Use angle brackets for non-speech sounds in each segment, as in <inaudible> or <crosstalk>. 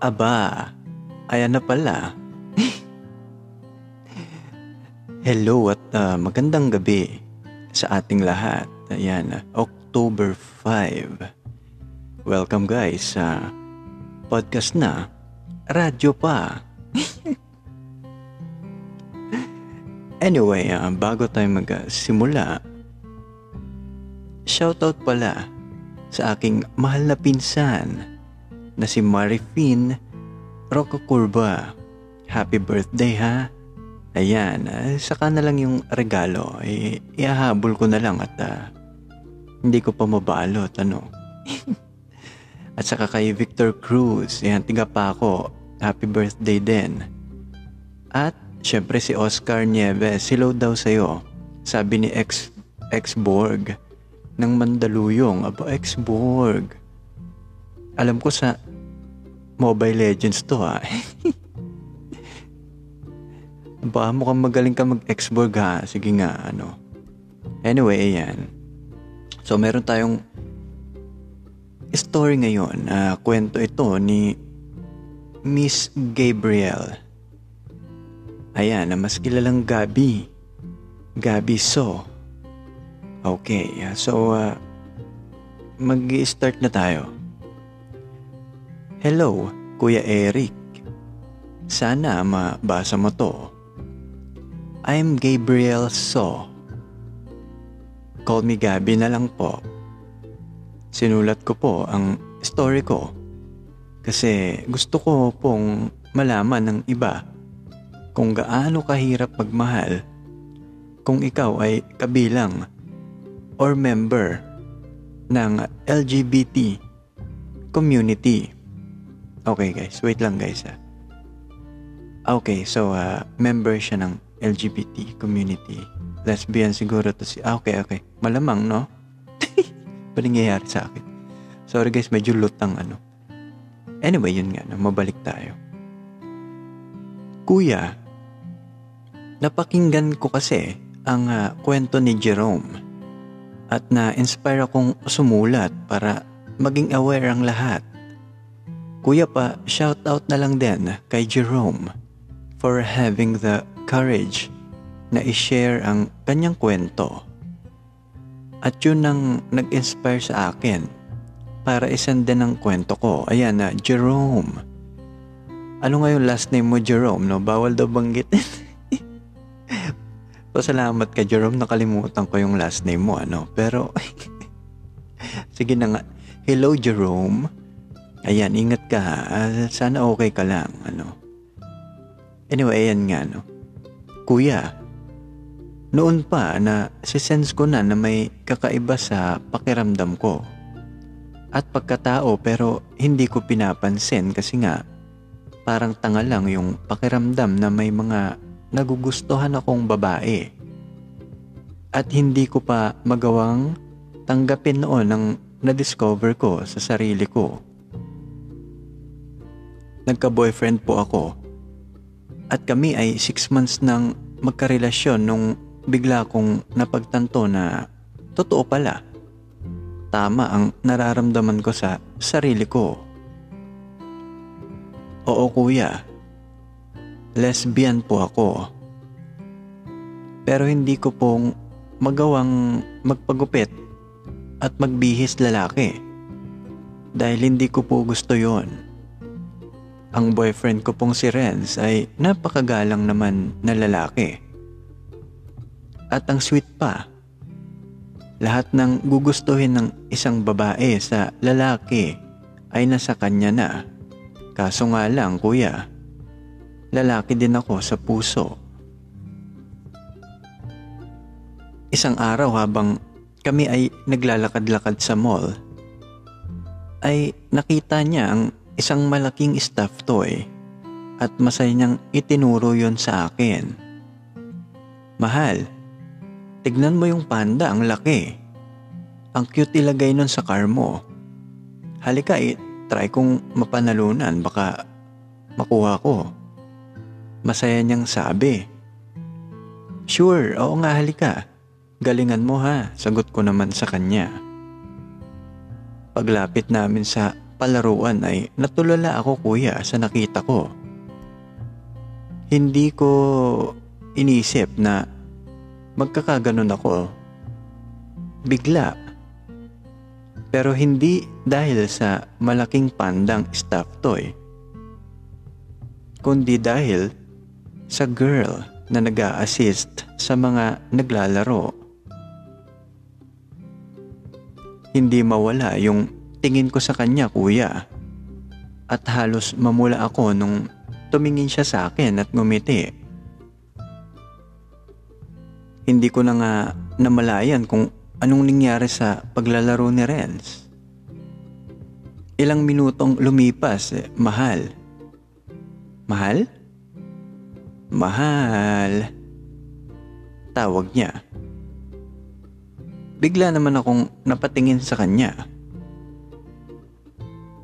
Aba, ayan na pala. Hello at uh, magandang gabi sa ating lahat. Ayan, October 5. Welcome guys sa podcast na Radyo pa. <laughs> anyway, uh, bago tayo magsimula, shoutout pala sa aking mahal na pinsan na si Marifin Rocco Curva. Happy birthday ha! Ayan, uh, saka na lang yung regalo. Eh, iahabol ko na lang at uh, hindi ko pa mabalot, ano. <laughs> at saka kay Victor Cruz, ayan, tiga pa ako. Happy birthday din. At syempre si Oscar Nieves, hello daw sa'yo. Sabi ni ex, ex-Borg ng Mandaluyong. Aba, ex-Borg. Alam ko sa Mobile Legends to ha. <laughs> Baka mukhang magaling ka mag-Xborg ha. Sige nga, ano. Anyway, ayan. So, meron tayong story ngayon. Uh, kwento ito ni Miss Gabriel. Ayan, na mas kilalang Gabi. Gabi So. Okay, so uh, mag-start na tayo. Hello, Kuya Eric. Sana mabasa mo to. I'm Gabriel So. Call me Gabi na lang po. Sinulat ko po ang story ko kasi gusto ko pong malaman ng iba kung gaano kahirap magmahal kung ikaw ay kabilang or member ng LGBT community. Okay guys, wait lang guys ha. Okay, so uh, member siya ng LGBT community. Lesbian siguro to si... Ah, okay, okay. Malamang, no? <laughs> pa nangyayari sa akin. Sorry guys, medyo lutang ano. Anyway, yun nga, no? mabalik tayo. Kuya, napakinggan ko kasi ang uh, kwento ni Jerome at na-inspire akong sumulat para maging aware ang lahat Kuya pa, shout out na lang din kay Jerome for having the courage na i-share ang kanyang kwento. At yun ang nag-inspire sa akin para isend din ang kwento ko. Ayan na, Jerome. Ano nga yung last name mo, Jerome? No? Bawal daw banggitin. <laughs> Pasalamat ka, Jerome. Nakalimutan ko yung last name mo, ano? Pero, <laughs> sige na nga. Hello, Jerome. Ayan, ingat ka ha. Uh, sana okay ka lang, ano. Anyway, ayan nga, no. Kuya, noon pa na sense ko na na may kakaiba sa pakiramdam ko. At pagkatao pero hindi ko pinapansin kasi nga parang tanga lang yung pakiramdam na may mga nagugustuhan akong babae. At hindi ko pa magawang tanggapin noon ang na-discover ko sa sarili ko nagka-boyfriend po ako. At kami ay 6 months nang magkarelasyon nung bigla kong napagtanto na totoo pala. Tama ang nararamdaman ko sa sarili ko. Oo kuya, lesbian po ako. Pero hindi ko pong magawang magpagupit at magbihis lalaki dahil hindi ko po gusto yon. Ang boyfriend ko pong si Renz ay napakagalang naman na lalaki. At ang sweet pa. Lahat ng gugustuhin ng isang babae sa lalaki ay nasa kanya na. Kaso nga lang kuya, lalaki din ako sa puso. Isang araw habang kami ay naglalakad-lakad sa mall, ay nakita niya ang isang malaking stuffed toy at masaya niyang itinuro yon sa akin. Mahal, tignan mo yung panda, ang laki. Ang cute ilagay nun sa car mo. Halika, eh, try kong mapanalunan, baka makuha ko. Masaya niyang sabi. Sure, oo nga halika. Galingan mo ha, sagot ko naman sa kanya. Paglapit namin sa palaruan ay natulala ako kuya sa nakita ko. Hindi ko inisip na magkakaganon ako. Bigla. Pero hindi dahil sa malaking pandang stuffed toy. Kundi dahil sa girl na nag assist sa mga naglalaro. Hindi mawala yung tingin ko sa kanya kuya. At halos mamula ako nung tumingin siya sa akin at ngumiti. Hindi ko na nga namalayan kung anong nangyari sa paglalaro ni Renz. Ilang minutong lumipas, eh, mahal. Mahal? Mahal. Tawag niya. Bigla naman akong napatingin sa kanya.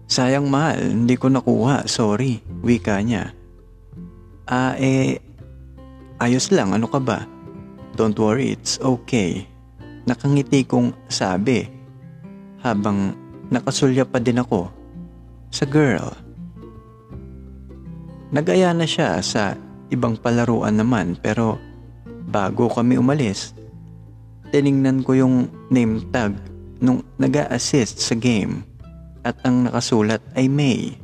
Sayang mahal, hindi ko nakuha, sorry, wika niya. Ah, eh, ayos lang, ano ka ba? Don't worry, it's okay. Nakangiti kong sabi habang nakasulya pa din ako sa girl. Nagaya na siya sa ibang palaruan naman pero bago kami umalis, tiningnan ko yung name tag nung nag assist sa game at ang nakasulat ay May.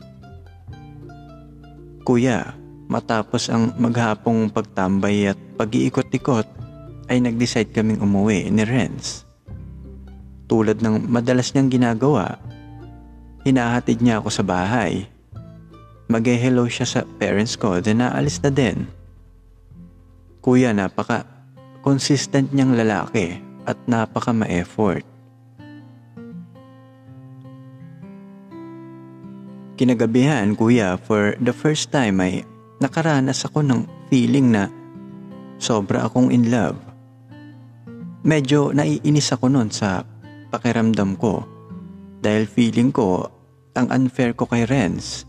Kuya, matapos ang maghapong pagtambay at pag-iikot-ikot ay nag-decide kaming umuwi ni Renz. Tulad ng madalas niyang ginagawa, hinahatid niya ako sa bahay. Mag-hello siya sa parents ko, then naalis na din. Kuya, napaka consistent niyang lalaki at napaka ma-effort. Kinagabihan, kuya, for the first time ay nakaranas ako ng feeling na sobra akong in love. Medyo naiinis ako noon sa pakiramdam ko dahil feeling ko ang unfair ko kay Renz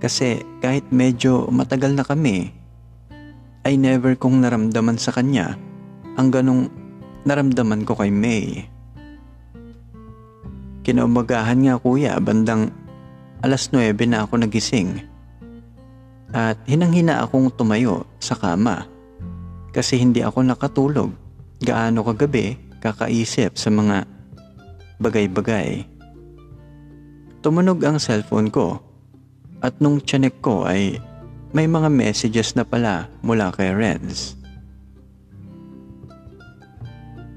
kasi kahit medyo matagal na kami ay never kong naramdaman sa kanya ang ganong naramdaman ko kay May. Kinaumagahan nga kuya, bandang alas 9 na ako nagising. At hinang-hina akong tumayo sa kama kasi hindi ako nakatulog gaano kagabi kakaisip sa mga bagay-bagay. Tumunog ang cellphone ko at nung tiyanek ko ay may mga messages na pala mula kay Renz.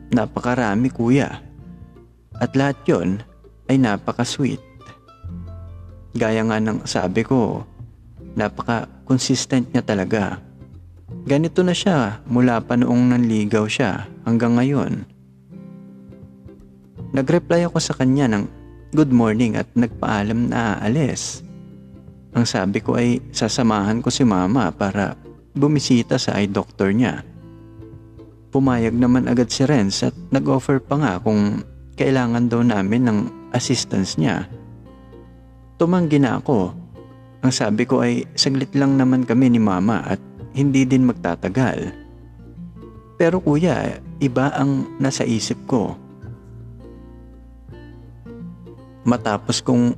Napakarami kuya. At lahat yon ay napaka-sweet. Gaya nga ng sabi ko, napaka-consistent niya talaga. Ganito na siya mula pa noong nanligaw siya hanggang ngayon. Nag-reply ako sa kanya ng good morning at nagpaalam na aalis. Ang sabi ko ay sasamahan ko si mama para bumisita sa eye doctor niya. Pumayag naman agad si Renz at nag-offer pa nga kung kailangan daw namin ng assistance niya. Tumanggi na ako. Ang sabi ko ay saglit lang naman kami ni mama at hindi din magtatagal. Pero kuya, iba ang nasa isip ko. Matapos kong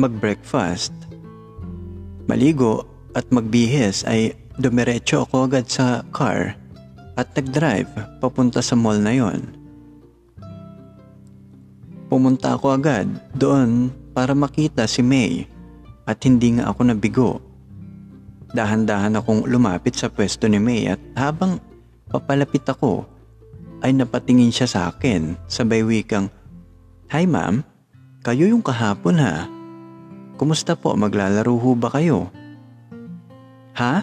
mag-breakfast, maligo at magbihis ay dumiretso ako agad sa car at nag-drive papunta sa mall na yon. Pumunta ako agad doon para makita si May at hindi nga ako nabigo. Dahan-dahan akong lumapit sa pwesto ni May at habang papalapit ako ay napatingin siya sa akin sabay wikang, Hi ma'am, kayo yung kahapon ha. Kumusta po maglalaro ho ba kayo? Ha?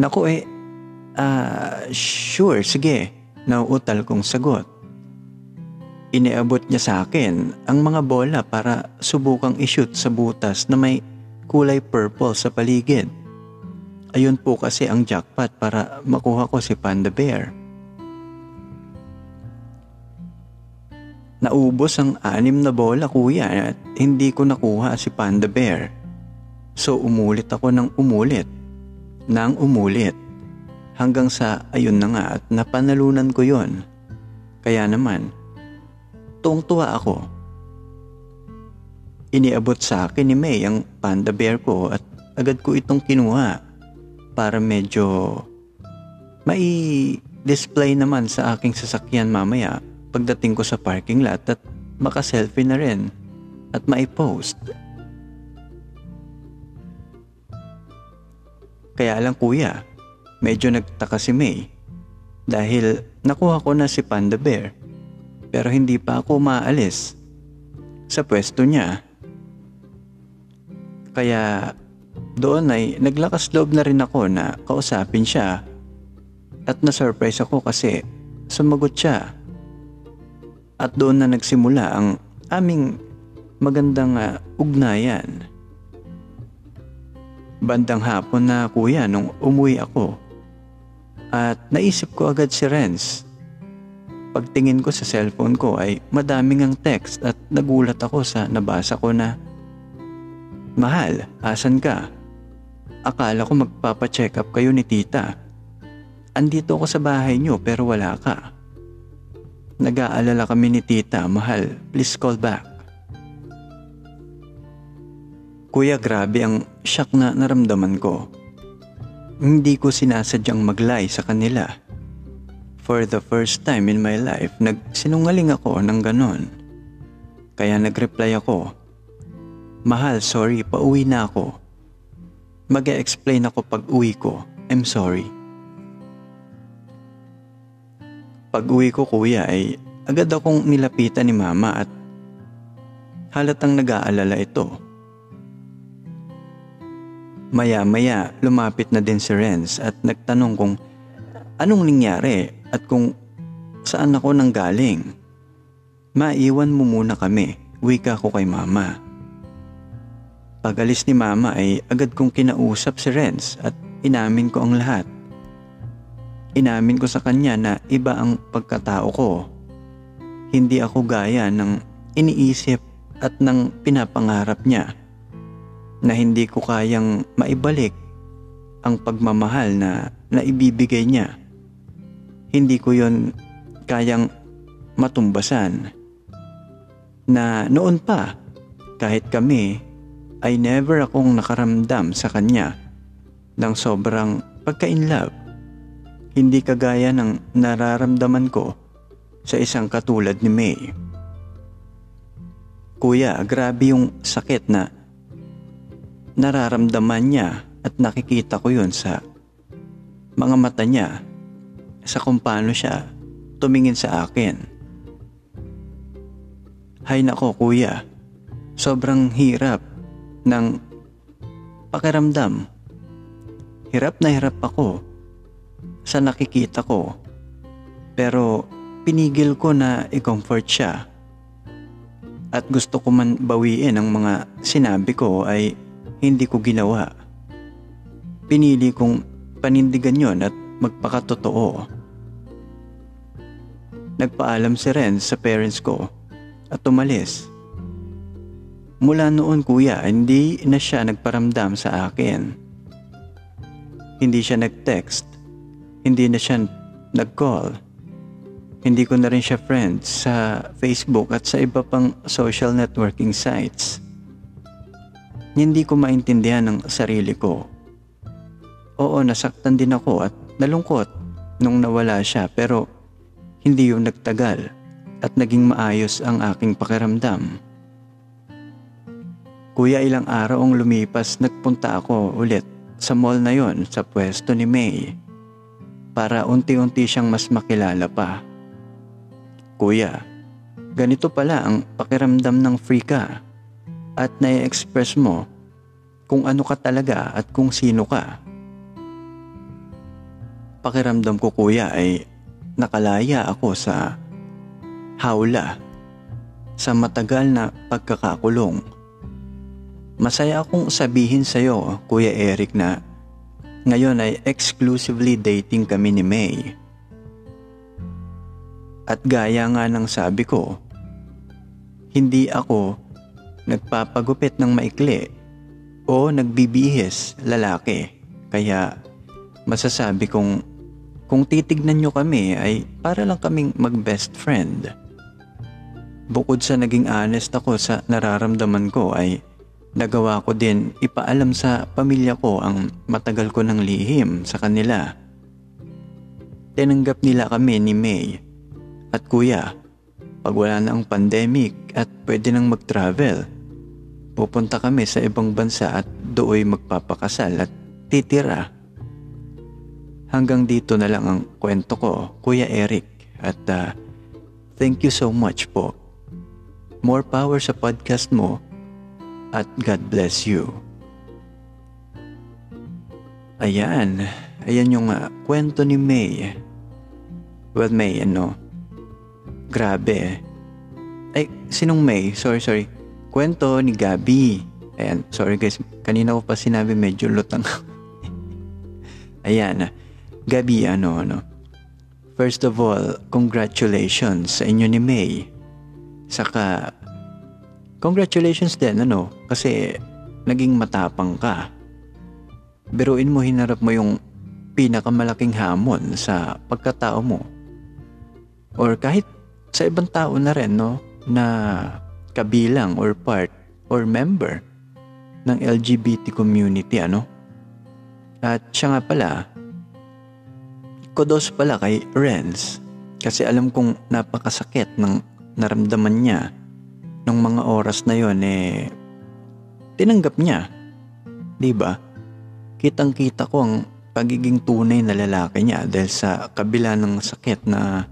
Naku eh, Ah, uh, sure, sige. Nauutal kong sagot. Iniabot niya sa akin ang mga bola para subukang ishoot sa butas na may kulay purple sa paligid. Ayun po kasi ang jackpot para makuha ko si Panda Bear. Naubos ang anim na bola kuya at hindi ko nakuha si Panda Bear. So umulit ako ng umulit, nang umulit. Hanggang sa ayun na nga at napanalunan ko yon. Kaya naman, tuwang-tuwa ako. iniabot sa akin ni May ang panda bear ko at agad ko itong kinuha para medyo mai display naman sa aking sasakyan mamaya pagdating ko sa parking lot at maka-selfie na rin at mai-post. Kaya lang kuya, medyo nagtaka si May dahil nakuha ko na si Panda Bear pero hindi pa ako maalis sa pwesto niya. Kaya doon ay naglakas loob na rin ako na kausapin siya at na-surprise ako kasi sumagot siya. At doon na nagsimula ang aming magandang uh, ugnayan. Bandang hapon na kuya nung umuwi ako. At naisip ko agad si Renz. Pagtingin ko sa cellphone ko ay madaming ang text at nagulat ako sa nabasa ko na Mahal, asan ka? Akala ko magpapacheck up kayo ni tita. Andito ako sa bahay niyo pero wala ka. Nag-aalala kami ni tita, mahal, please call back. Kuya, grabe ang shock na naramdaman ko. Hindi ko sinasadyang maglay sa kanila. For the first time in my life, nagsinungaling ako ng ganon. Kaya nag-reply ako, Mahal, sorry, pauwi na ako. mag explain ako pag uwi ko. I'm sorry. Pag uwi ko kuya ay agad akong nilapitan ni mama at halatang nag-aalala ito. Maya-maya lumapit na din si Renz at nagtanong kung anong nangyari at kung saan ako nanggaling. Maiwan mo muna kami, wika ko kay mama. Pag alis ni mama ay agad kong kinausap si Renz at inamin ko ang lahat. Inamin ko sa kanya na iba ang pagkatao ko. Hindi ako gaya ng iniisip at ng pinapangarap niya na hindi ko kayang maibalik ang pagmamahal na naibibigay niya. Hindi ko yon kayang matumbasan. Na noon pa, kahit kami, ay never akong nakaramdam sa kanya ng sobrang pagka-inlove. Hindi kagaya ng nararamdaman ko sa isang katulad ni May. Kuya, grabe yung sakit na nararamdaman niya at nakikita ko yun sa mga mata niya sa kung paano siya tumingin sa akin. Hay nako kuya, sobrang hirap ng pakiramdam. Hirap na hirap ako sa nakikita ko pero pinigil ko na i-comfort siya. At gusto ko man bawiin ang mga sinabi ko ay hindi ko ginawa. Pinili kong panindigan yon at magpakatotoo. Nagpaalam si Ren sa parents ko at umalis. Mula noon kuya, hindi na siya nagparamdam sa akin. Hindi siya nag-text. Hindi na siya nag-call. Hindi ko na rin siya friends sa Facebook at sa iba pang social networking sites. Hindi ko maintindihan ang sarili ko. Oo, nasaktan din ako at nalungkot nung nawala siya pero hindi yung nagtagal at naging maayos ang aking pakiramdam. Kuya ilang araw ang lumipas nagpunta ako ulit sa mall na yon sa pwesto ni May para unti-unti siyang mas makilala pa. Kuya, ganito pala ang pakiramdam ng free ka at na-express mo kung ano ka talaga at kung sino ka. Pakiramdam ko kuya ay nakalaya ako sa hawla sa matagal na pagkakakulong. Masaya akong sabihin sa iyo, Kuya Eric, na ngayon ay exclusively dating kami ni May. At gaya nga ng sabi ko, hindi ako nagpapagupit ng maikli o nagbibihis lalaki. Kaya masasabi kong kung titignan nyo kami ay para lang kaming mag best friend. bukod sa naging honest ako sa nararamdaman ko ay nagawa ko din ipaalam sa pamilya ko ang matagal ko ng lihim sa kanila. Tinanggap nila kami ni May at kuya pag wala na ang pandemic at pwede nang mag-travel. Pupunta kami sa ibang bansa at dooy magpapakasal at titira. Hanggang dito na lang ang kwento ko, Kuya Eric. At uh, thank you so much po. More power sa podcast mo at God bless you. Ayan, ayan yung uh, kwento ni May. Well, May, ano, grabe. Ay, sinong May? Sorry, sorry. Kwento ni Gabi. Ayan, sorry guys, kanina ko pa sinabi medyo lutang. <laughs> ayan, uh, Gabi, ano, ano. First of all, congratulations sa inyo ni May. Saka, congratulations din, ano, kasi naging matapang ka. Biruin mo, hinarap mo yung pinakamalaking hamon sa pagkatao mo. Or kahit sa ibang tao na rin, no, na kabilang or part or member ng LGBT community, ano. At siya nga pala, kudos pala kay Renz kasi alam kong napakasakit ng naramdaman niya nung mga oras na yon eh tinanggap niya. 'Di ba? Kitang-kita ko ang pagiging tunay na lalaki niya dahil sa kabila ng sakit na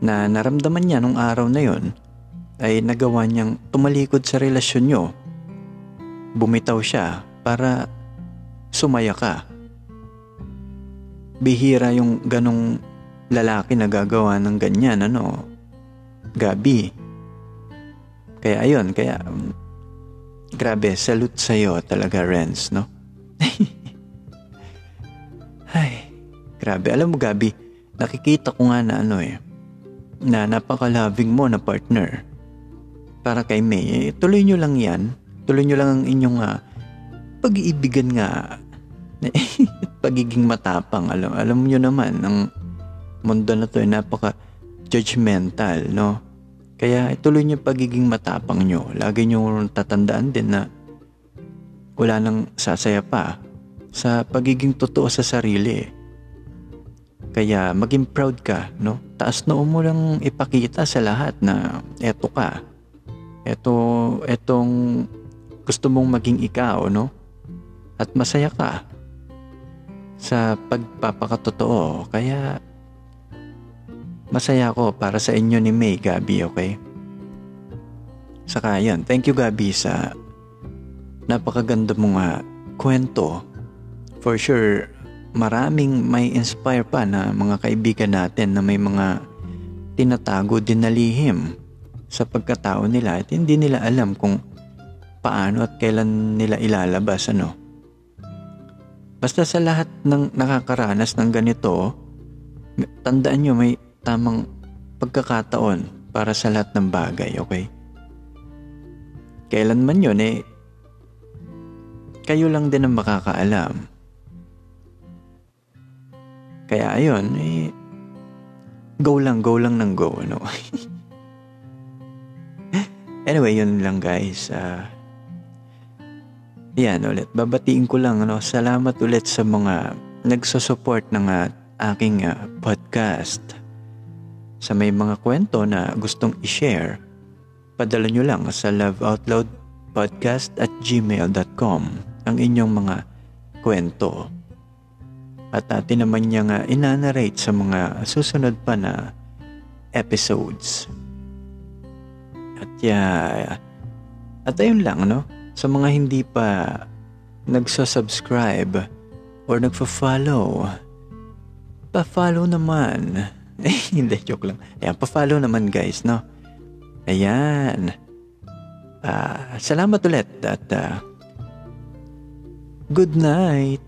na naramdaman niya nung araw na yon ay nagawa niyang tumalikod sa relasyon niyo. Bumitaw siya para sumaya ka. Bihira yung ganong lalaki na gagawa ng ganyan, ano? Gabi. Kaya ayun, kaya um, grabe, salute sa'yo talaga, Renz, no? <laughs> Ay, grabe. Alam mo, Gabi, nakikita ko nga na ano eh, na napaka-loving mo na partner. Para kay May, eh, tuloy nyo lang yan. Tuloy nyo lang ang inyong uh, pag-iibigan nga. <laughs> pagiging matapang. Alam, alam nyo naman, ang mundo na to ay napaka judgmental, no? Kaya ituloy niyo pagiging matapang nyo. Lagi nyo tatandaan din na wala nang sasaya pa sa pagiging totoo sa sarili. Kaya maging proud ka, no? Taas noo mo lang ipakita sa lahat na eto ka. Eto, etong gusto mong maging ikaw, no? At masaya ka sa pagpapakatotoo. Kaya masaya ako para sa inyo ni May, Gabi, okay? Saka yan, thank you Gabi sa napakaganda mong uh, kwento. For sure, maraming may inspire pa na mga kaibigan natin na may mga tinatago din na lihim sa pagkatao nila at hindi nila alam kung paano at kailan nila ilalabas ano. Basta sa lahat ng nakakaranas ng ganito, tandaan nyo may tamang pagkakataon para sa lahat ng bagay, okay? Kailanman yun eh, kayo lang din ang makakaalam. Kaya ayun, eh, go lang, go lang ng go, ano? <laughs> anyway, yun lang guys. Uh, yan ulit, babatiin ko lang, ano, salamat ulit sa mga nagsusupport ng uh, aking uh, podcast sa may mga kwento na gustong i-share, padala nyo lang sa loveoutloudpodcast at gmail.com ang inyong mga kwento. At atin naman niya nga inanarrate sa mga susunod pa na episodes. At yeah, at ayun lang no, sa mga hindi pa nagsa-subscribe or nagfa-follow, pa-follow naman <laughs> eh, hindi, joke lang. Ayan, pa-follow naman guys, no? Ayan. Uh, salamat ulit at uh, good night.